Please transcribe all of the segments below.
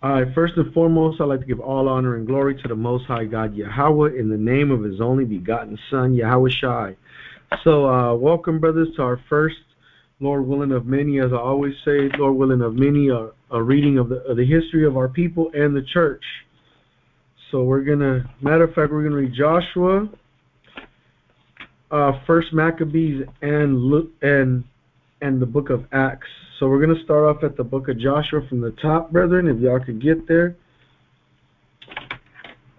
All right, first and foremost, I'd like to give all honor and glory to the Most High God Yahweh in the name of His only begotten Son, Yahweh Shai. So, uh, welcome, brothers, to our first, Lord willing, of many, as I always say, Lord willing, of many, a, a reading of the, of the history of our people and the church. So, we're going to, matter of fact, we're going to read Joshua, uh, First Maccabees, and and and the book of Acts. So we're going to start off at the book of Joshua from the top, brethren, if y'all could get there.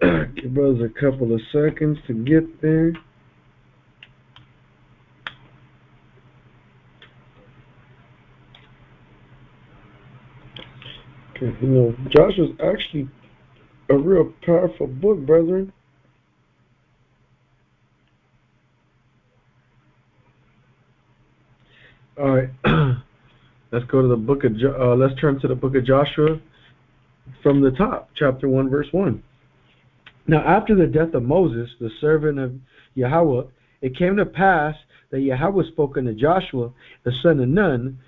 Give us a couple of seconds to get there. Okay, you know, Joshua's actually a real powerful book, brethren. All right. let's go to the book of uh, let's turn to the book of Joshua from the top, chapter 1 verse 1. Now after the death of Moses, the servant of Yahweh, it came to pass that Yahweh spoke unto Joshua, the son of Nun,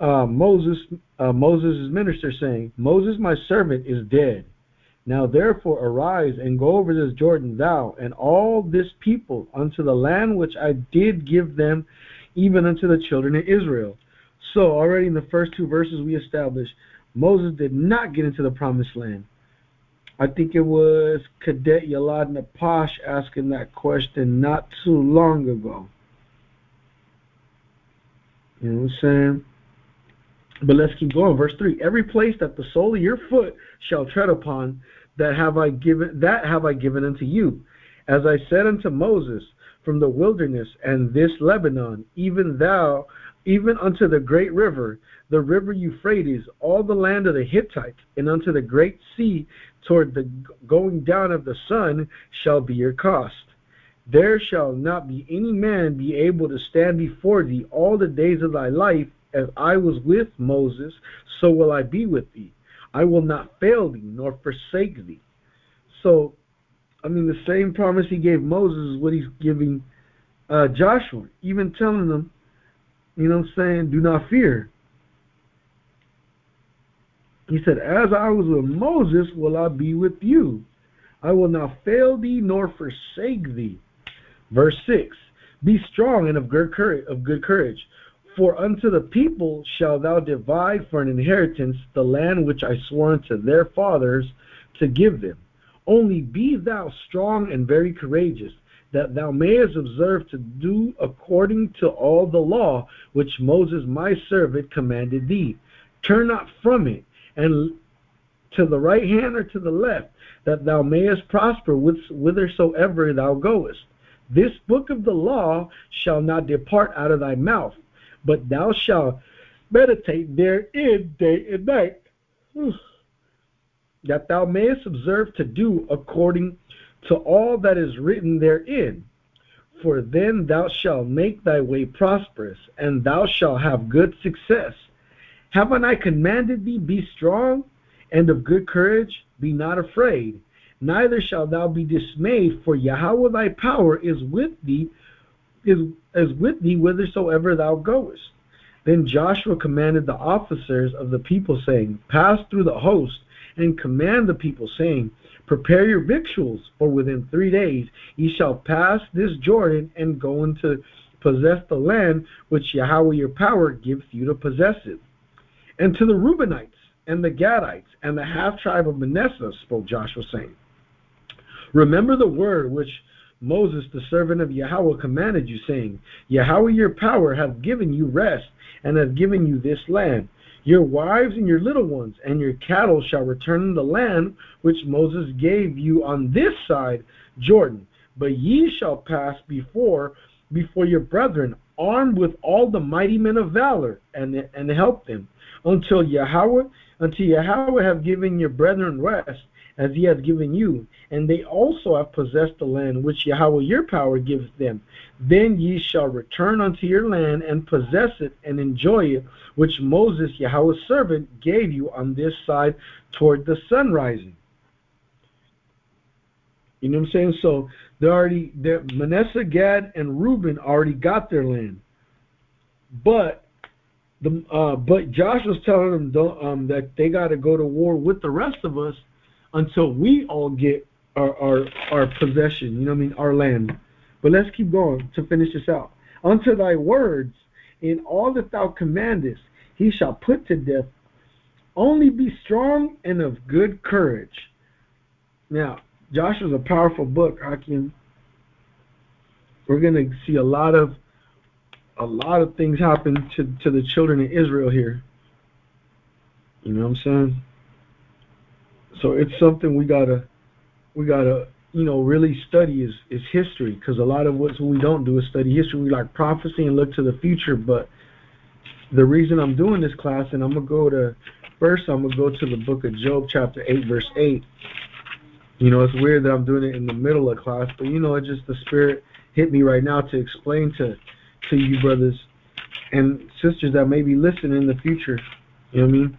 uh, Moses uh, Moses' minister, saying, Moses my servant is dead. Now therefore arise and go over this Jordan, thou and all this people, unto the land which I did give them even unto the children of Israel. So already in the first two verses we established Moses did not get into the promised land. I think it was Cadet Yalad Napash asking that question not too long ago. You know what I'm saying? But let's keep going. Verse three: Every place that the sole of your foot shall tread upon, that have I given that have I given unto you, as I said unto Moses, from the wilderness and this Lebanon, even thou, even unto the great river, the river Euphrates, all the land of the Hittites, and unto the great sea toward the going down of the sun shall be your cost. There shall not be any man be able to stand before thee all the days of thy life, as I was with Moses, so will I be with thee. I will not fail thee nor forsake thee. So I mean, the same promise he gave Moses is what he's giving uh, Joshua, even telling them, you know what I'm saying, do not fear. He said, As I was with Moses, will I be with you. I will not fail thee nor forsake thee. Verse 6 Be strong and of good courage, of good courage for unto the people shalt thou divide for an inheritance the land which I swore unto their fathers to give them. Only be thou strong and very courageous, that thou mayest observe to do according to all the law which Moses my servant commanded thee. Turn not from it, and to the right hand or to the left, that thou mayest prosper whithersoever thou goest. This book of the law shall not depart out of thy mouth, but thou shalt meditate therein day and night that thou mayest observe to do according to all that is written therein. For then thou shalt make thy way prosperous, and thou shalt have good success. Haven't I commanded thee, be strong and of good courage? Be not afraid, neither shalt thou be dismayed, for Yahweh thy power is with thee, is, is with thee whithersoever thou goest. Then Joshua commanded the officers of the people, saying, Pass through the host and command the people, saying, Prepare your victuals, for within three days ye shall pass this Jordan and go into possess the land which Yahweh your power gives you to possess it. And to the Reubenites and the Gadites and the half tribe of Manasseh spoke Joshua, saying, Remember the word which Moses, the servant of Yahweh, commanded you, saying, Yahweh your power hath given you rest, and hath given you this land. Your wives and your little ones and your cattle shall return the land which Moses gave you on this side Jordan. But ye shall pass before before your brethren, armed with all the mighty men of valor, and and help them, until Yahweh until Yahweh have given your brethren rest, as he hath given you, and they also have possessed the land which Yahweh your power gives them. Then ye shall return unto your land and possess it and enjoy it, which Moses, Yahweh's servant, gave you on this side toward the sun rising. You know what I'm saying? So they already, they Manasseh, Gad, and Reuben already got their land, but the uh, but Joshua's telling them um, that they got to go to war with the rest of us until we all get our, our our possession. You know what I mean? Our land. But let's keep going to finish this out. Unto thy words in all that thou commandest, he shall put to death. Only be strong and of good courage. Now, Joshua's a powerful book, Hakim. We're gonna see a lot of a lot of things happen to, to the children of Israel here. You know what I'm saying? So it's something we gotta we gotta you know really study is is history because a lot of what we don't do is study history. We like prophecy and look to the future, but the reason I'm doing this class and I'm gonna go to first I'm gonna go to the book of Job chapter eight verse eight. You know it's weird that I'm doing it in the middle of class, but you know it just the spirit hit me right now to explain to to you brothers and sisters that may be listening in the future. You know what I mean?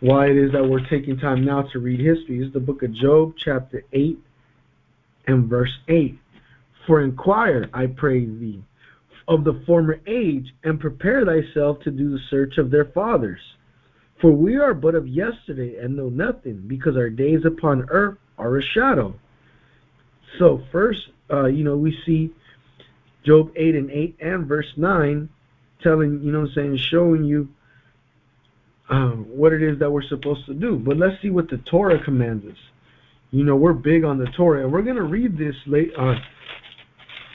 Why it is that we're taking time now to read history. Is the book of Job, chapter 8 and verse 8. For inquire, I pray thee, of the former age, and prepare thyself to do the search of their fathers. For we are but of yesterday and know nothing, because our days upon earth are a shadow. So first, uh, you know, we see Job 8 and 8 and verse 9 telling, you know I'm saying, showing you uh, what it is that we're supposed to do. But let's see what the Torah commands us. You know, we're big on the Torah, and we're going to read this late, uh,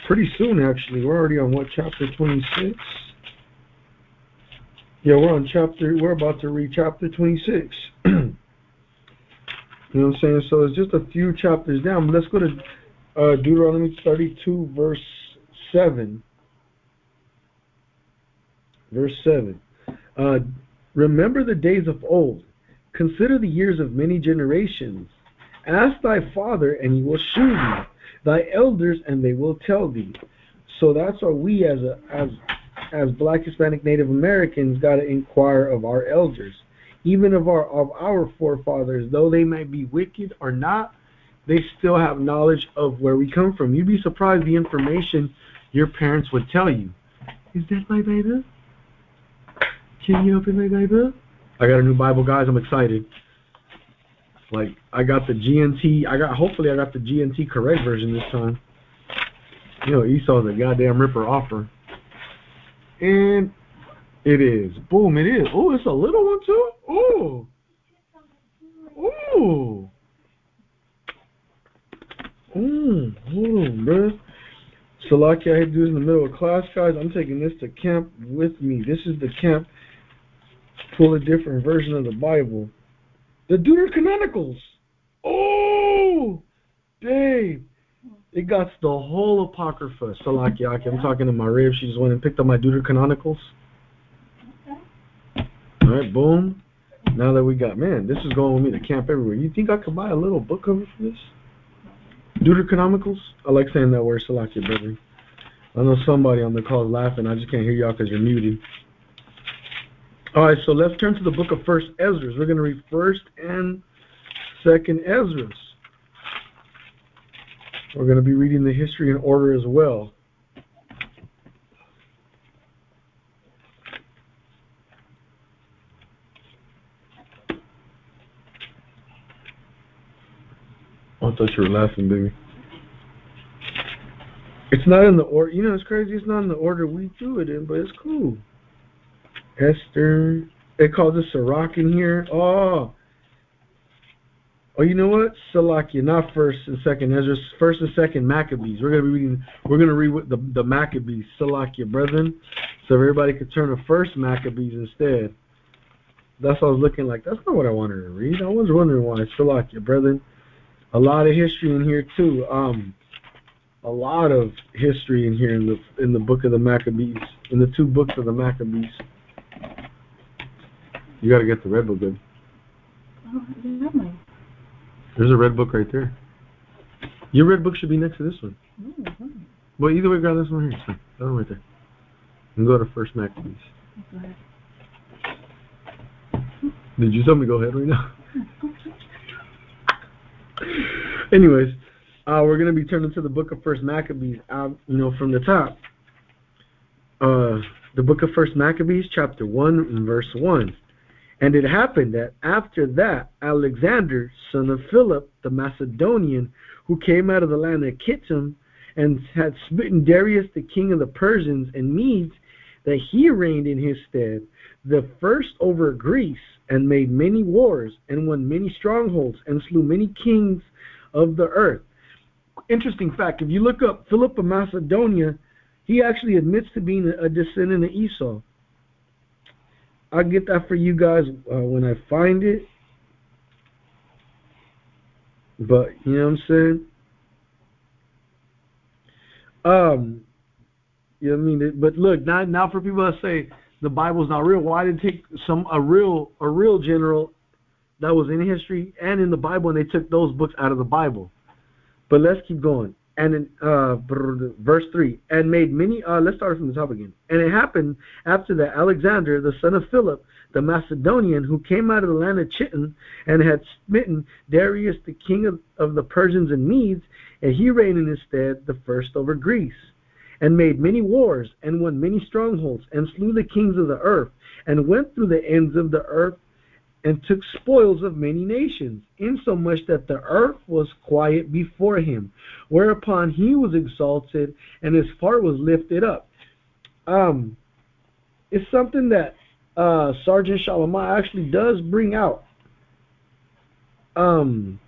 pretty soon, actually. We're already on what, chapter 26? Yeah, we're on chapter, we're about to read chapter 26. you know what I'm saying? So it's just a few chapters down. Let's go to uh, Deuteronomy 32, verse 7. Verse 7. Uh, Remember the days of old. Consider the years of many generations. Ask thy father, and he will shew thee. Thy elders, and they will tell thee. So that's why we, as a, as as Black, Hispanic, Native Americans, got to inquire of our elders, even of our of our forefathers, though they might be wicked or not. They still have knowledge of where we come from. You'd be surprised the information your parents would tell you. Is that my baby? Can you open my Bible? I got a new Bible, guys. I'm excited. Like I got the GNT. I got hopefully I got the GNT correct version this time. You know Esau's a goddamn ripper offer, and it is. Boom! It is. Oh, it's a little one too. Oh. Oh. Mmm, hold on, bro. Salakia, I had to do this in the middle of class, guys. I'm taking this to camp with me. This is the camp pull a different version of the Bible. The Deuterocanonicals. Oh, Dave. It got the whole Apocrypha. Salakiaki. I'm talking to my rib. She just went and picked up my Deuterocanonicals. All right, boom. Now that we got, man, this is going with me to camp everywhere. You think I could buy a little book cover for this? Deuterocanonicals? I like saying that word, Salakia, brother. I know somebody on the call is laughing. I just can't hear y'all because you're muted. All right, so let's turn to the book of First Ezra. We're going to read First and Second Ezra. We're going to be reading the history in order as well. I thought you were laughing, baby. It's not in the order. You know, it's crazy. It's not in the order we do it in, but it's cool. Esther. It calls it Sirach in here. Oh. Oh, you know what? Salakia, not first and second Ezra, first and second Maccabees. We're gonna be reading. We're gonna read the the Maccabees, Salakia, brethren. So everybody could turn to first Maccabees instead. That's what I was looking like. That's not what I wanted to read. I was wondering why. Salakia, brethren. A lot of history in here too. Um, a lot of history in here in the in the book of the Maccabees, in the two books of the Maccabees. You got to get the red book good. Oh. There's a red book right there. Your red book should be next to this one. Mm-hmm. Well, either way, grab this one here. Fine. That one right there. And go to First Maccabees. Go ahead. Did you tell me go ahead right now? Anyways, uh, we're going to be turning to the book of First Maccabees, out, you know, from the top. Uh, the book of First Maccabees, chapter 1, verse 1. And it happened that after that, Alexander, son of Philip the Macedonian, who came out of the land of Kittim, and had smitten Darius the king of the Persians and Medes, that he reigned in his stead, the first over Greece, and made many wars, and won many strongholds, and slew many kings of the earth. Interesting fact, if you look up Philip of Macedonia, he actually admits to being a descendant of Esau. I'll get that for you guys uh, when I find it. But, you know what I'm saying? Um, you know what I mean? But look, now, now for people that say the Bible's not real, why did take some a real a real general that was in history and in the Bible, and they took those books out of the Bible? But let's keep going. And in uh, verse three, and made many. Uh, let's start from the top again. And it happened after that Alexander, the son of Philip, the Macedonian, who came out of the land of Chittim and had smitten Darius, the king of, of the Persians and Medes, and he reigned in his stead the first over Greece and made many wars, and won many strongholds, and slew the kings of the earth, and went through the ends of the earth, and took spoils of many nations, insomuch that the earth was quiet before him. Whereupon he was exalted, and his heart was lifted up. Um, it's something that uh, Sergeant Shalimar actually does bring out. Um,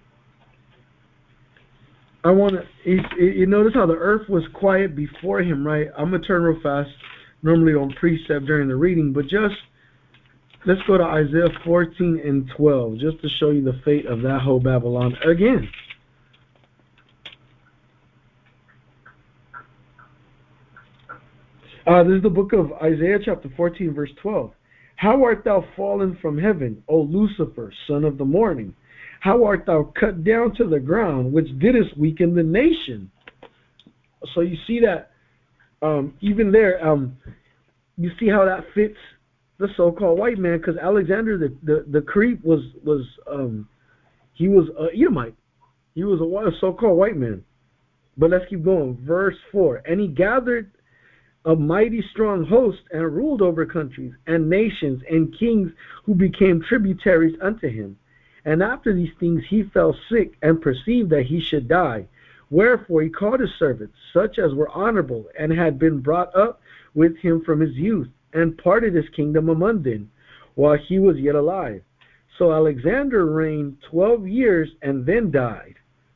I want to. You notice how the earth was quiet before him, right? I'm gonna turn real fast. Normally on precept during the reading, but just let's go to Isaiah 14 and 12, just to show you the fate of that whole Babylon again. Uh, this is the book of Isaiah, chapter 14, verse 12. How art thou fallen from heaven, O Lucifer, son of the morning? How art thou cut down to the ground, which didst weaken the nation? So you see that um, even there, um, you see how that fits the so-called white man, because Alexander the, the the creep was was um, he was a Edomite, he was a, a so-called white man. But let's keep going. Verse four, and he gathered a mighty strong host and ruled over countries and nations and kings who became tributaries unto him. And after these things he fell sick and perceived that he should die. Wherefore he called his servants, such as were honorable, and had been brought up with him from his youth, and parted his kingdom among them, while he was yet alive. So Alexander reigned twelve years and then died.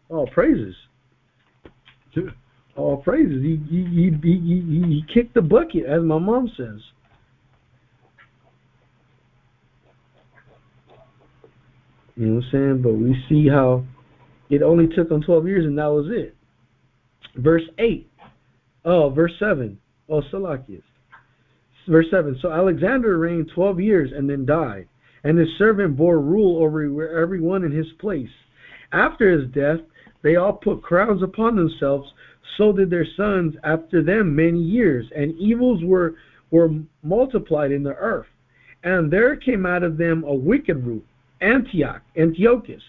All praises. All praises. He, he, he, he, he kicked the bucket, as my mom says. You know what I'm saying? But we see how it only took him 12 years and that was it. Verse 8. Oh, verse 7. Oh, Salakias. Verse 7. So Alexander reigned 12 years and then died, and his servant bore rule over every one in his place. After his death, they all put crowns upon themselves, so did their sons after them many years, and evils were, were multiplied in the earth. And there came out of them a wicked root Antioch, Antiochus,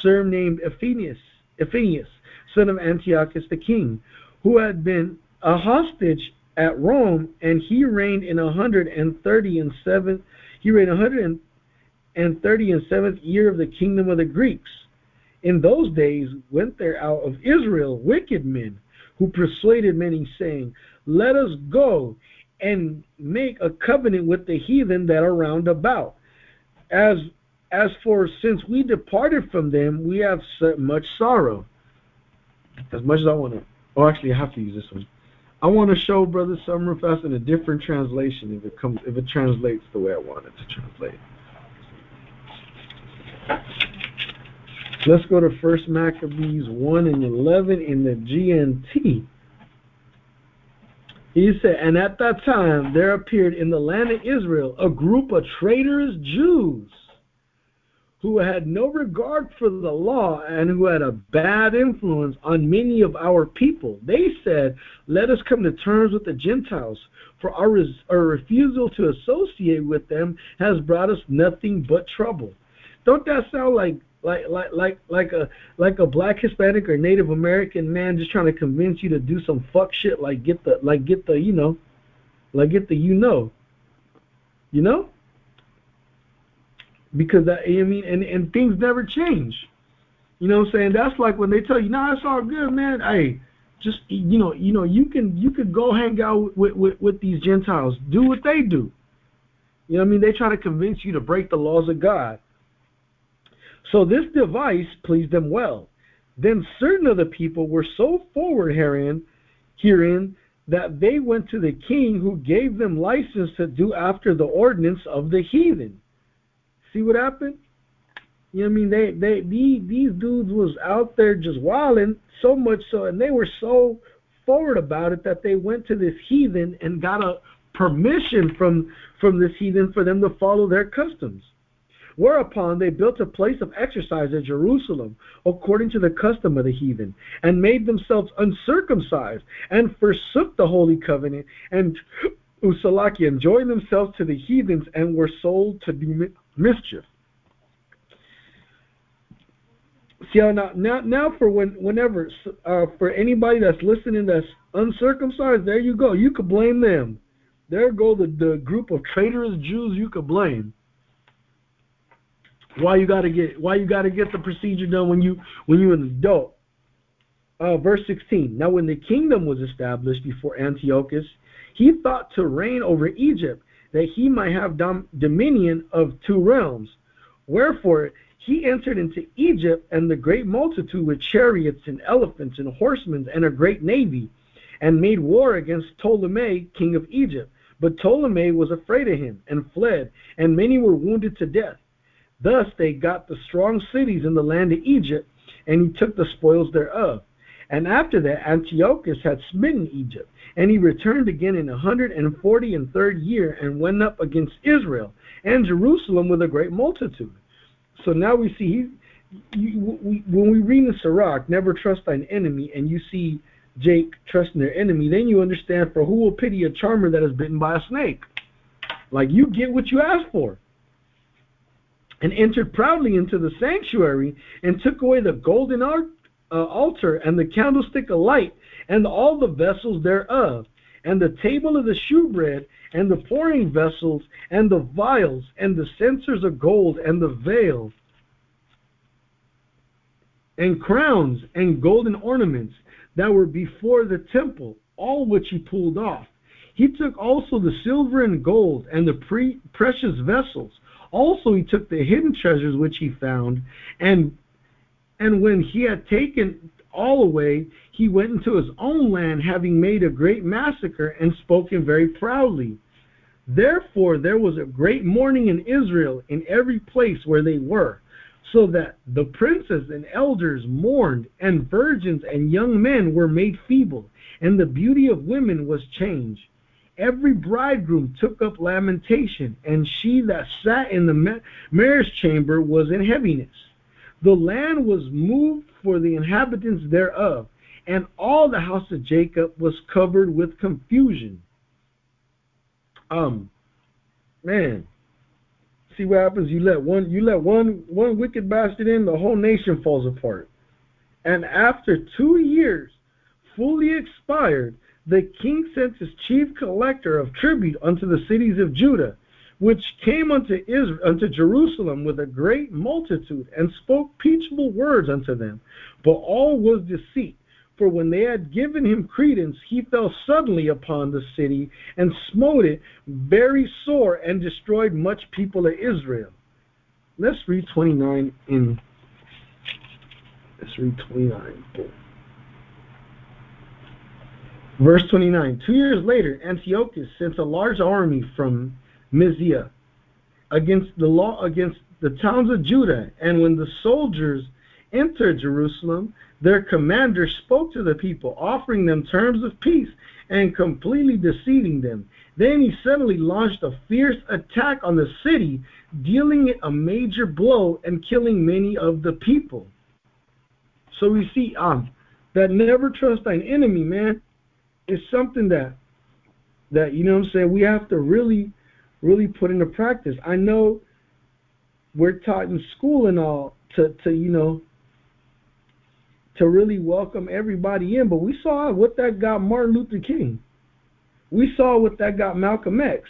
surnamed Epiphanes, son of Antiochus the king, who had been a hostage at Rome, and he reigned in a hundred and thirty and seven. He reigned a hundred and thirty and seventh year of the kingdom of the Greeks. In those days went there out of Israel wicked men, who persuaded many, saying, Let us go and make a covenant with the heathen that are round about, as as for since we departed from them, we have much sorrow. As much as I want to, oh, actually, I have to use this one. I want to show Brother Summerfest in a different translation if it comes, if it translates the way I want it to translate. Let's go to First Maccabees 1 and 11 in the GNT. He said, And at that time there appeared in the land of Israel a group of traitorous Jews who had no regard for the law and who had a bad influence on many of our people. They said, Let us come to terms with the Gentiles, for our, res- our refusal to associate with them has brought us nothing but trouble. Don't that sound like like like like like a like a black Hispanic or Native American man just trying to convince you to do some fuck shit like get the like get the you know Like get the you know. You know? Because that, I mean, and, and things never change. You know what I'm saying? That's like when they tell you, nah, it's all good, man. Hey, just you know, you know, you can you could go hang out with, with, with these Gentiles. Do what they do. You know what I mean? They try to convince you to break the laws of God. So this device pleased them well. Then certain of the people were so forward herein, herein that they went to the king who gave them license to do after the ordinance of the heathen. See what happened? You know what I mean? They they these, these dudes was out there just wilding so much so and they were so forward about it that they went to this heathen and got a permission from from this heathen for them to follow their customs. Whereupon they built a place of exercise at Jerusalem, according to the custom of the heathen, and made themselves uncircumcised, and forsook the holy covenant, and Usalaki, joined themselves to the heathens, and were sold to do mischief. See how now, now, now for when, whenever, uh, for anybody that's listening that's uncircumcised, there you go. You could blame them. There go the, the group of traitorous Jews you could blame. Why you gotta get why you gotta get the procedure done when you when you're an adult. Uh, verse 16. Now when the kingdom was established before Antiochus, he thought to reign over Egypt, that he might have dom- dominion of two realms. Wherefore he entered into Egypt and the great multitude with chariots and elephants and horsemen and a great navy, and made war against Ptolemy, king of Egypt. But Ptolemy was afraid of him and fled, and many were wounded to death. Thus they got the strong cities in the land of Egypt, and he took the spoils thereof. And after that Antiochus had smitten Egypt, and he returned again in a hundred and forty and third year, and went up against Israel and Jerusalem with a great multitude. So now we see he, we, when we read in Sirach, never trust thine enemy, and you see Jake trusting their enemy, then you understand for who will pity a charmer that is bitten by a snake. Like you get what you ask for. And entered proudly into the sanctuary and took away the golden uh, altar and the candlestick of light and all the vessels thereof and the table of the shewbread and the pouring vessels and the vials and the censers of gold and the veil and crowns and golden ornaments that were before the temple, all which he pulled off. He took also the silver and gold and the pre- precious vessels. Also he took the hidden treasures which he found, and and when he had taken all away, he went into his own land, having made a great massacre and spoken very proudly. Therefore there was a great mourning in Israel in every place where they were, so that the princes and elders mourned, and virgins and young men were made feeble, and the beauty of women was changed. Every bridegroom took up lamentation, and she that sat in the marriage chamber was in heaviness. The land was moved for the inhabitants thereof, and all the house of Jacob was covered with confusion. Um, man, see what happens. You let one, you let one, one wicked bastard in, the whole nation falls apart. And after two years, fully expired, the king sent his chief collector of tribute unto the cities of Judah, which came unto Israel, unto Jerusalem with a great multitude, and spoke peaceable words unto them. But all was deceit. For when they had given him credence, he fell suddenly upon the city and smote it very sore and destroyed much people of Israel. Let's read 29 in. Let's read 29. Verse 29. Two years later, Antiochus sent a large army from Mysia against the law against the towns of Judah, and when the soldiers entered Jerusalem, their commander spoke to the people, offering them terms of peace and completely deceiving them. Then he suddenly launched a fierce attack on the city, dealing it a major blow and killing many of the people. So we see um that never trust thine enemy, man, is something that that you know what I'm saying we have to really really put into practice. I know we're taught in school and all to to you know to really welcome everybody in, but we saw what that got Martin Luther King. We saw what that got Malcolm X.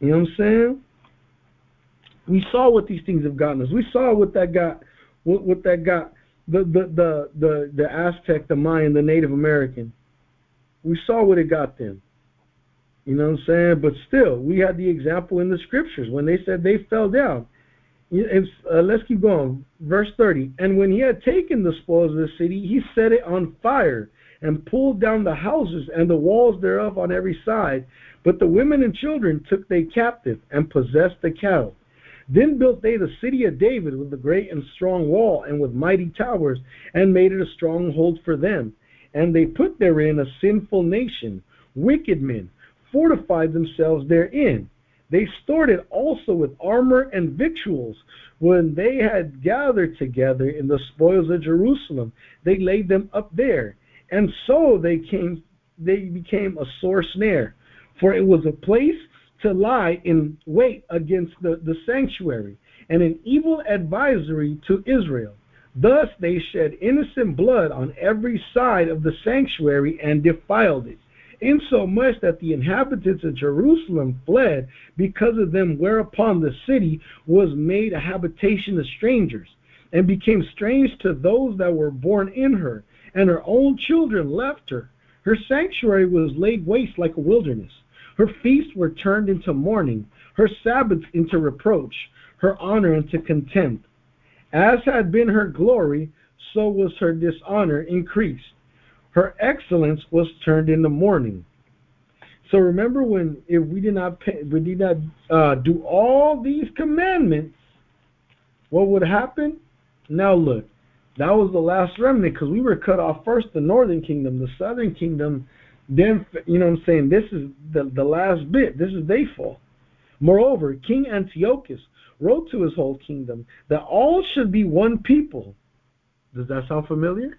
You know what I'm saying? We saw what these things have gotten us. We saw what that got what, what that got the, the, the, the, the Aztec, the Mayan, the Native American. We saw what it got them. You know what I'm saying? But still, we had the example in the scriptures when they said they fell down. Uh, let's keep going. Verse 30. And when he had taken the spoils of the city, he set it on fire and pulled down the houses and the walls thereof on every side. But the women and children took they captive and possessed the cattle. Then built they the city of David with a great and strong wall and with mighty towers, and made it a stronghold for them. And they put therein a sinful nation, wicked men, fortified themselves therein. They stored it also with armor and victuals. When they had gathered together in the spoils of Jerusalem, they laid them up there. And so they came they became a sore snare, for it was a place to lie in wait against the, the sanctuary, and an evil advisory to Israel. Thus they shed innocent blood on every side of the sanctuary and defiled it insomuch that the inhabitants of Jerusalem fled because of them, whereupon the city was made a habitation of strangers, and became strange to those that were born in her, and her own children left her. Her sanctuary was laid waste like a wilderness. Her feasts were turned into mourning, her Sabbaths into reproach, her honor into contempt. As had been her glory, so was her dishonor increased her excellence was turned into mourning. So remember when if we did not pay, we did not uh, do all these commandments, what would happen? Now look, that was the last remnant because we were cut off first the northern kingdom, the southern kingdom. Then you know what I'm saying. This is the the last bit. This is they fall. Moreover, King Antiochus wrote to his whole kingdom that all should be one people. Does that sound familiar?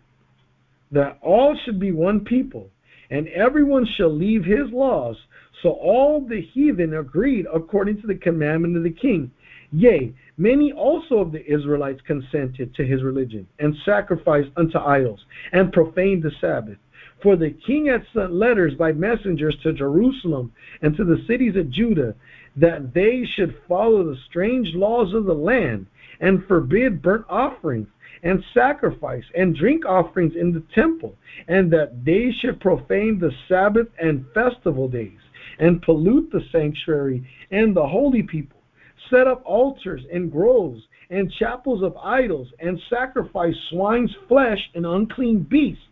That all should be one people, and everyone shall leave his laws. So all the heathen agreed according to the commandment of the king. Yea, many also of the Israelites consented to his religion, and sacrificed unto idols, and profaned the Sabbath. For the king had sent letters by messengers to Jerusalem and to the cities of Judah, that they should follow the strange laws of the land, and forbid burnt offerings and sacrifice and drink offerings in the temple, and that they should profane the Sabbath and festival days, and pollute the sanctuary and the holy people, set up altars and groves and chapels of idols, and sacrifice swine's flesh and unclean beasts,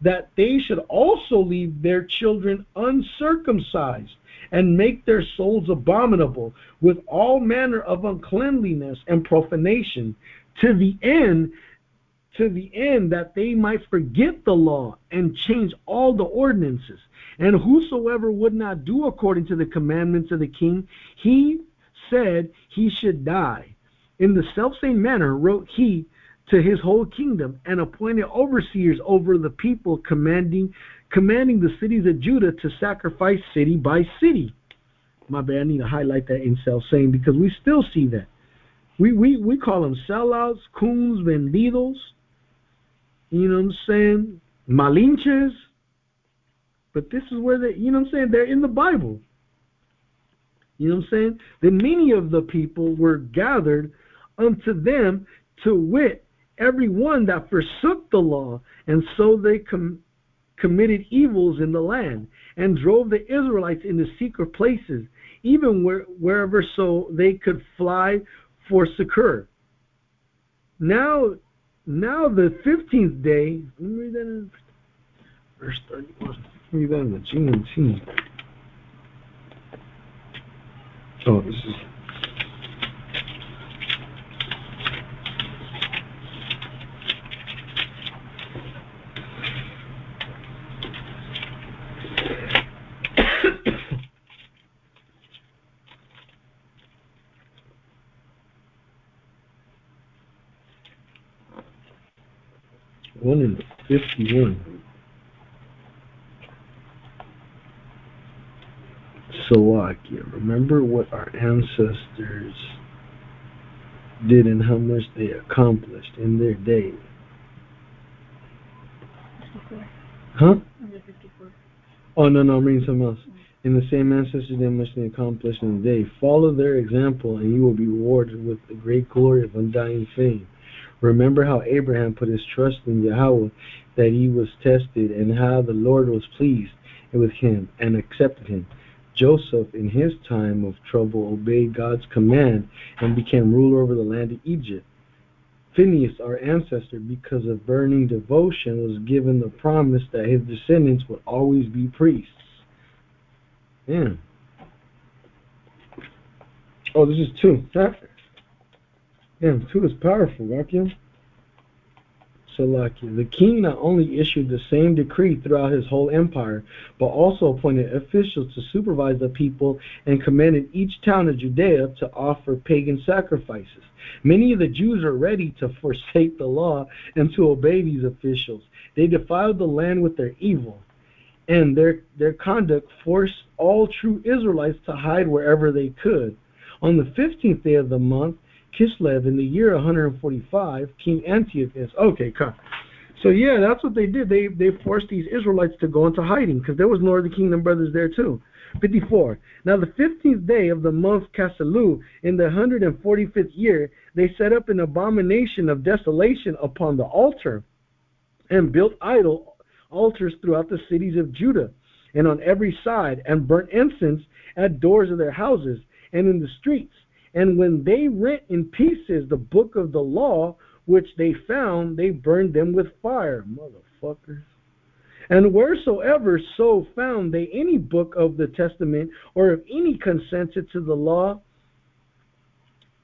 that they should also leave their children uncircumcised and make their souls abominable with all manner of uncleanliness and profanation, to the end to the end that they might forget the law and change all the ordinances. And whosoever would not do according to the commandments of the king, he said he should die. In the selfsame manner wrote he to his whole kingdom and appointed overseers over the people, commanding commanding the cities of Judah to sacrifice city by city. My bad, I need to highlight that in self-same because we still see that. We, we, we call them sellouts, coons, vendidos, you know what I'm saying? Malinches. But this is where they, you know what I'm saying? They're in the Bible. You know what I'm saying? Then many of the people were gathered unto them to wit every one that forsook the law, and so they com- committed evils in the land, and drove the Israelites into secret places, even where, wherever so they could fly for succor. Now now the fifteenth day, let me read that in verse 31. Let me read that in the. Oh, this is one Slovakia. Remember what our ancestors did and how much they accomplished in their day. 54. Huh? Under 54. Oh no, no, I'm reading something else. In the same ancestors they must be accomplished in the day. Follow their example, and you will be rewarded with the great glory of undying fame. Remember how Abraham put his trust in Yahweh, that he was tested, and how the Lord was pleased with him and accepted him. Joseph, in his time of trouble, obeyed God's command and became ruler over the land of Egypt. Phineas, our ancestor, because of burning devotion, was given the promise that his descendants would always be priests. Yeah. Oh, this is two. Damn, two is powerful, Rakim. Salakia. The king not only issued the same decree throughout his whole empire, but also appointed officials to supervise the people and commanded each town of Judea to offer pagan sacrifices. Many of the Jews are ready to forsake the law and to obey these officials. They defiled the land with their evil, and their, their conduct forced all true Israelites to hide wherever they could. On the 15th day of the month, Kislev in the year 145, King Antiochus. Okay, come. So yeah, that's what they did. They they forced these Israelites to go into hiding because there was Northern Kingdom brothers there too. 54. Now the 15th day of the month Casleu in the 145th year, they set up an abomination of desolation upon the altar and built idol altars throughout the cities of Judah and on every side and burnt incense at doors of their houses and in the streets and when they rent in pieces the book of the law which they found, they burned them with fire. Motherfuckers. And wheresoever so found they any book of the testament or of any consensus to the law,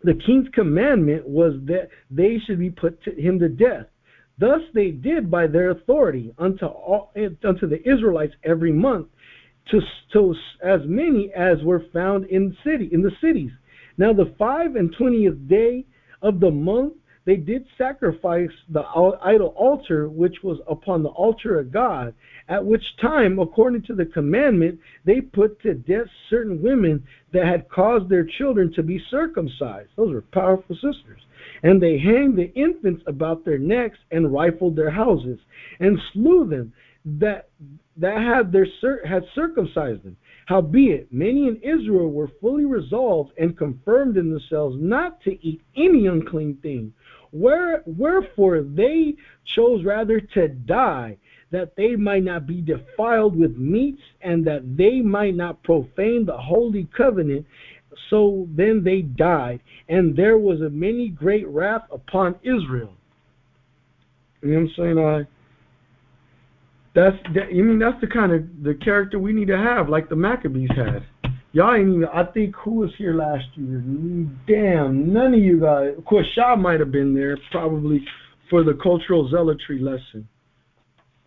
the king's commandment was that they should be put to him to death. Thus they did by their authority unto all, unto the Israelites every month, to, to as many as were found in city in the cities now, the five and twentieth day of the month, they did sacrifice the idol altar which was upon the altar of God, at which time, according to the commandment, they put to death certain women that had caused their children to be circumcised. Those were powerful sisters. And they hanged the infants about their necks and rifled their houses and slew them that that had their had circumcised them Howbeit, many in Israel were fully resolved and confirmed in themselves not to eat any unclean thing. Where, wherefore they chose rather to die, that they might not be defiled with meats, and that they might not profane the holy covenant. So then they died, and there was a many great wrath upon Israel. You know what I'm saying? I that's that, you mean that's the kind of the character we need to have, like the Maccabees had. Y'all ain't even. I think who was here last year? Damn, none of you guys. Of course, Shaw might have been there probably for the cultural zealotry lesson.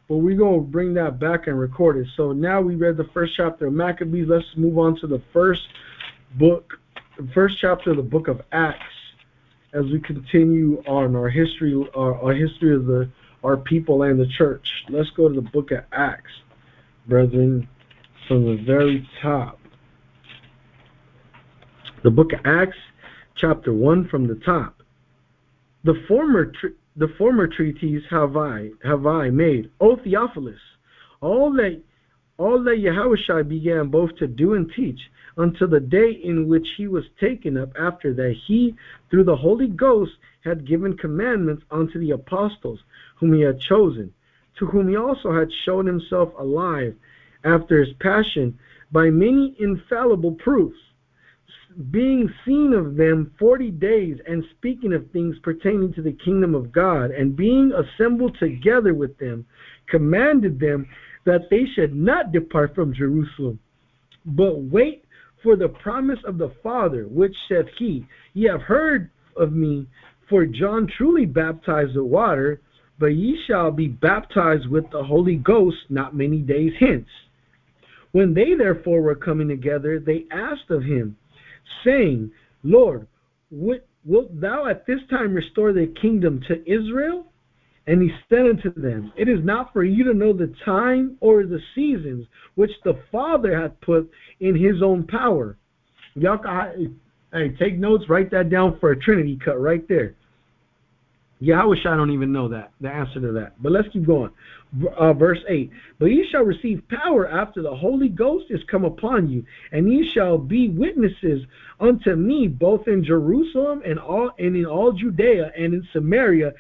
But we're gonna bring that back and record it. So now we read the first chapter of Maccabees. Let's move on to the first book, the first chapter of the book of Acts, as we continue on our history, our, our history of the our people and the church. Let's go to the book of Acts, brethren, from the very top. The book of Acts, chapter 1 from the top. The former, the former treatise have I, have I made, O Theophilus, all that all that Yahushua began both to do and teach until the day in which he was taken up after that he through the Holy Ghost had given commandments unto the apostles whom he had chosen, to whom he also had shown himself alive after his passion by many infallible proofs, being seen of them forty days, and speaking of things pertaining to the kingdom of God, and being assembled together with them, commanded them that they should not depart from Jerusalem, but wait for the promise of the Father, which saith he, Ye have heard of me, for John truly baptized with water, but ye shall be baptized with the Holy Ghost not many days hence. When they therefore were coming together, they asked of him, saying, Lord, wilt, thou at this time restore the kingdom to Israel? And he said unto them, It is not for you to know the time or the seasons which the Father hath put in his own power. Y'all, hey, take notes, write that down for a Trinity cut right there. Yeah, I wish I don't even know that, the answer to that. But let's keep going. Uh, verse 8 But ye shall receive power after the Holy Ghost is come upon you, and ye shall be witnesses unto me both in Jerusalem and all and in all Judea and in Samaria,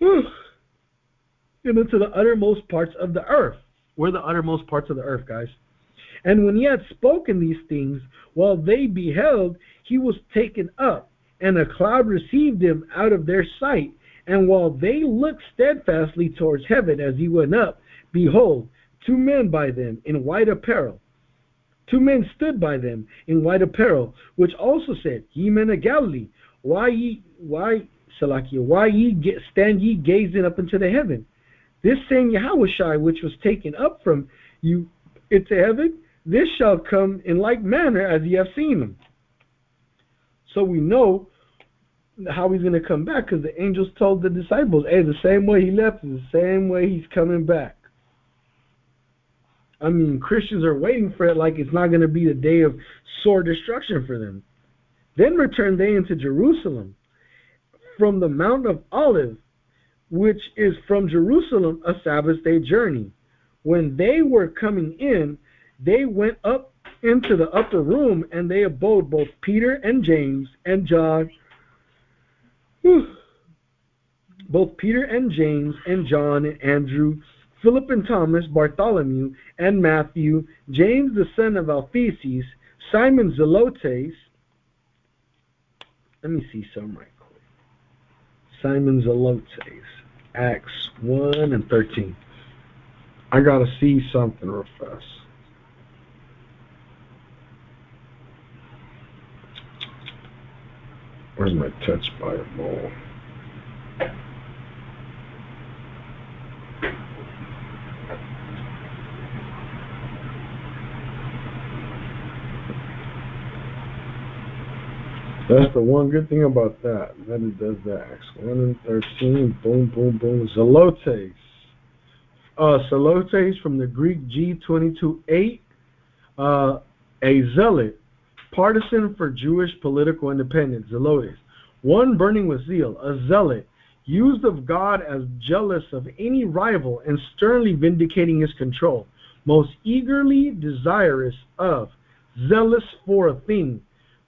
and into the uttermost parts of the earth. We're the uttermost parts of the earth, guys. And when he had spoken these things, while they beheld, he was taken up, and a cloud received him out of their sight. And while they looked steadfastly towards heaven as he went up, behold, two men by them in white apparel. Two men stood by them in white apparel, which also said, Ye men of Galilee, why ye why Salakia, why ye get, stand ye gazing up into the heaven? This same Yahushai which was taken up from you into heaven, this shall come in like manner as ye have seen him. So we know how he's going to come back because the angels told the disciples, hey, the same way he left is the same way he's coming back. I mean, Christians are waiting for it like it's not going to be the day of sore destruction for them. Then returned they into Jerusalem from the Mount of Olives, which is from Jerusalem a Sabbath day journey. When they were coming in, they went up into the upper room and they abode both Peter and James and John. Both Peter and James and John and Andrew, Philip and Thomas, Bartholomew and Matthew, James the son of Alphaeus, Simon Zelotes. Let me see some right. Simon Zelotes, Acts 1 and 13. I gotta see something real fast. Where's my touch by Bible? That's the one good thing about that. That it does that. Acts 1 and 13. Boom, boom, boom. Zelotes. Uh, Zelotes from the Greek G22 Uh, a zealot partisan for Jewish political independence, zealotes, one burning with zeal, a zealot, used of God as jealous of any rival and sternly vindicating his control, most eagerly desirous of, zealous for a thing,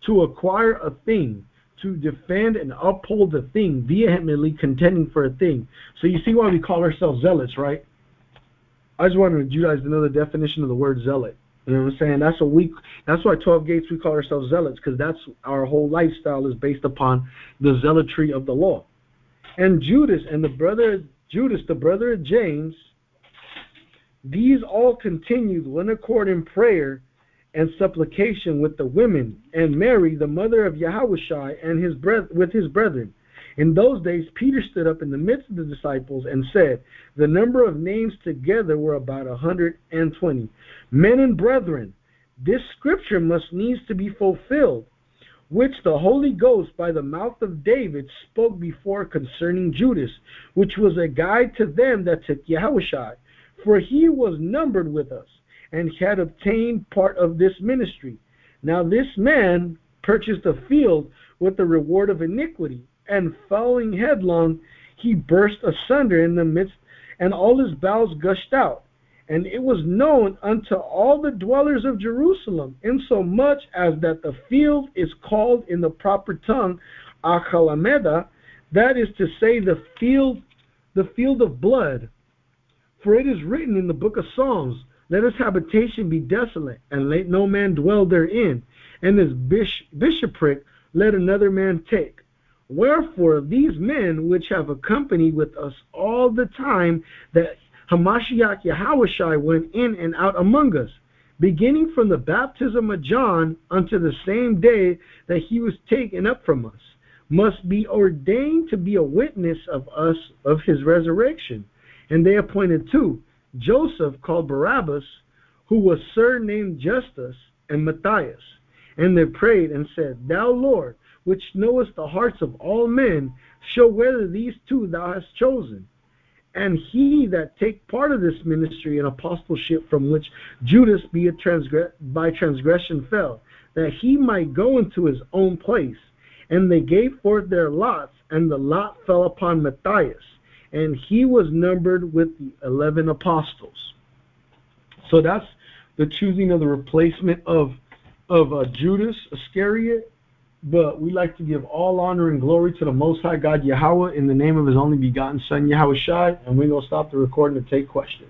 to acquire a thing, to defend and uphold the thing, vehemently contending for a thing. So you see why we call ourselves zealots, right? I just wanted you guys to know the definition of the word zealot. You know what I'm saying? That's what we. That's why 12 Gates we call ourselves zealots because that's our whole lifestyle is based upon the zealotry of the law. And Judas and the brother Judas, the brother of James, these all continued one accord in prayer and supplication with the women, and Mary, the mother of Yahushua, and his breth- with his brethren. In those days, Peter stood up in the midst of the disciples and said, The number of names together were about a hundred and twenty. Men and brethren, this scripture must needs to be fulfilled, which the Holy Ghost by the mouth of David spoke before concerning Judas, which was a guide to them that took Yahushua. For he was numbered with us, and had obtained part of this ministry. Now this man purchased a field with the reward of iniquity and falling headlong, he burst asunder in the midst, and all his bowels gushed out. And it was known unto all the dwellers of Jerusalem, insomuch as that the field is called in the proper tongue Achalameda, that is to say, the field, the field of blood. For it is written in the book of Psalms, Let his habitation be desolate, and let no man dwell therein, and his bishopric let another man take. Wherefore these men which have accompanied with us all the time that Hamashiach Yahushai went in and out among us, beginning from the baptism of John unto the same day that he was taken up from us, must be ordained to be a witness of us of his resurrection. And they appointed two, Joseph called Barabbas, who was surnamed Justus, and Matthias. And they prayed and said, Thou Lord, which knowest the hearts of all men, show whether these two thou hast chosen. And he that take part of this ministry and apostleship from which Judas transgress- by transgression fell, that he might go into his own place. And they gave forth their lots, and the lot fell upon Matthias, and he was numbered with the 11 apostles. So that's the choosing of the replacement of of uh, Judas Iscariot. But we like to give all honor and glory to the Most High God Yahweh in the name of His only begotten Son Yahweh Shai, and we're gonna stop the recording to take questions.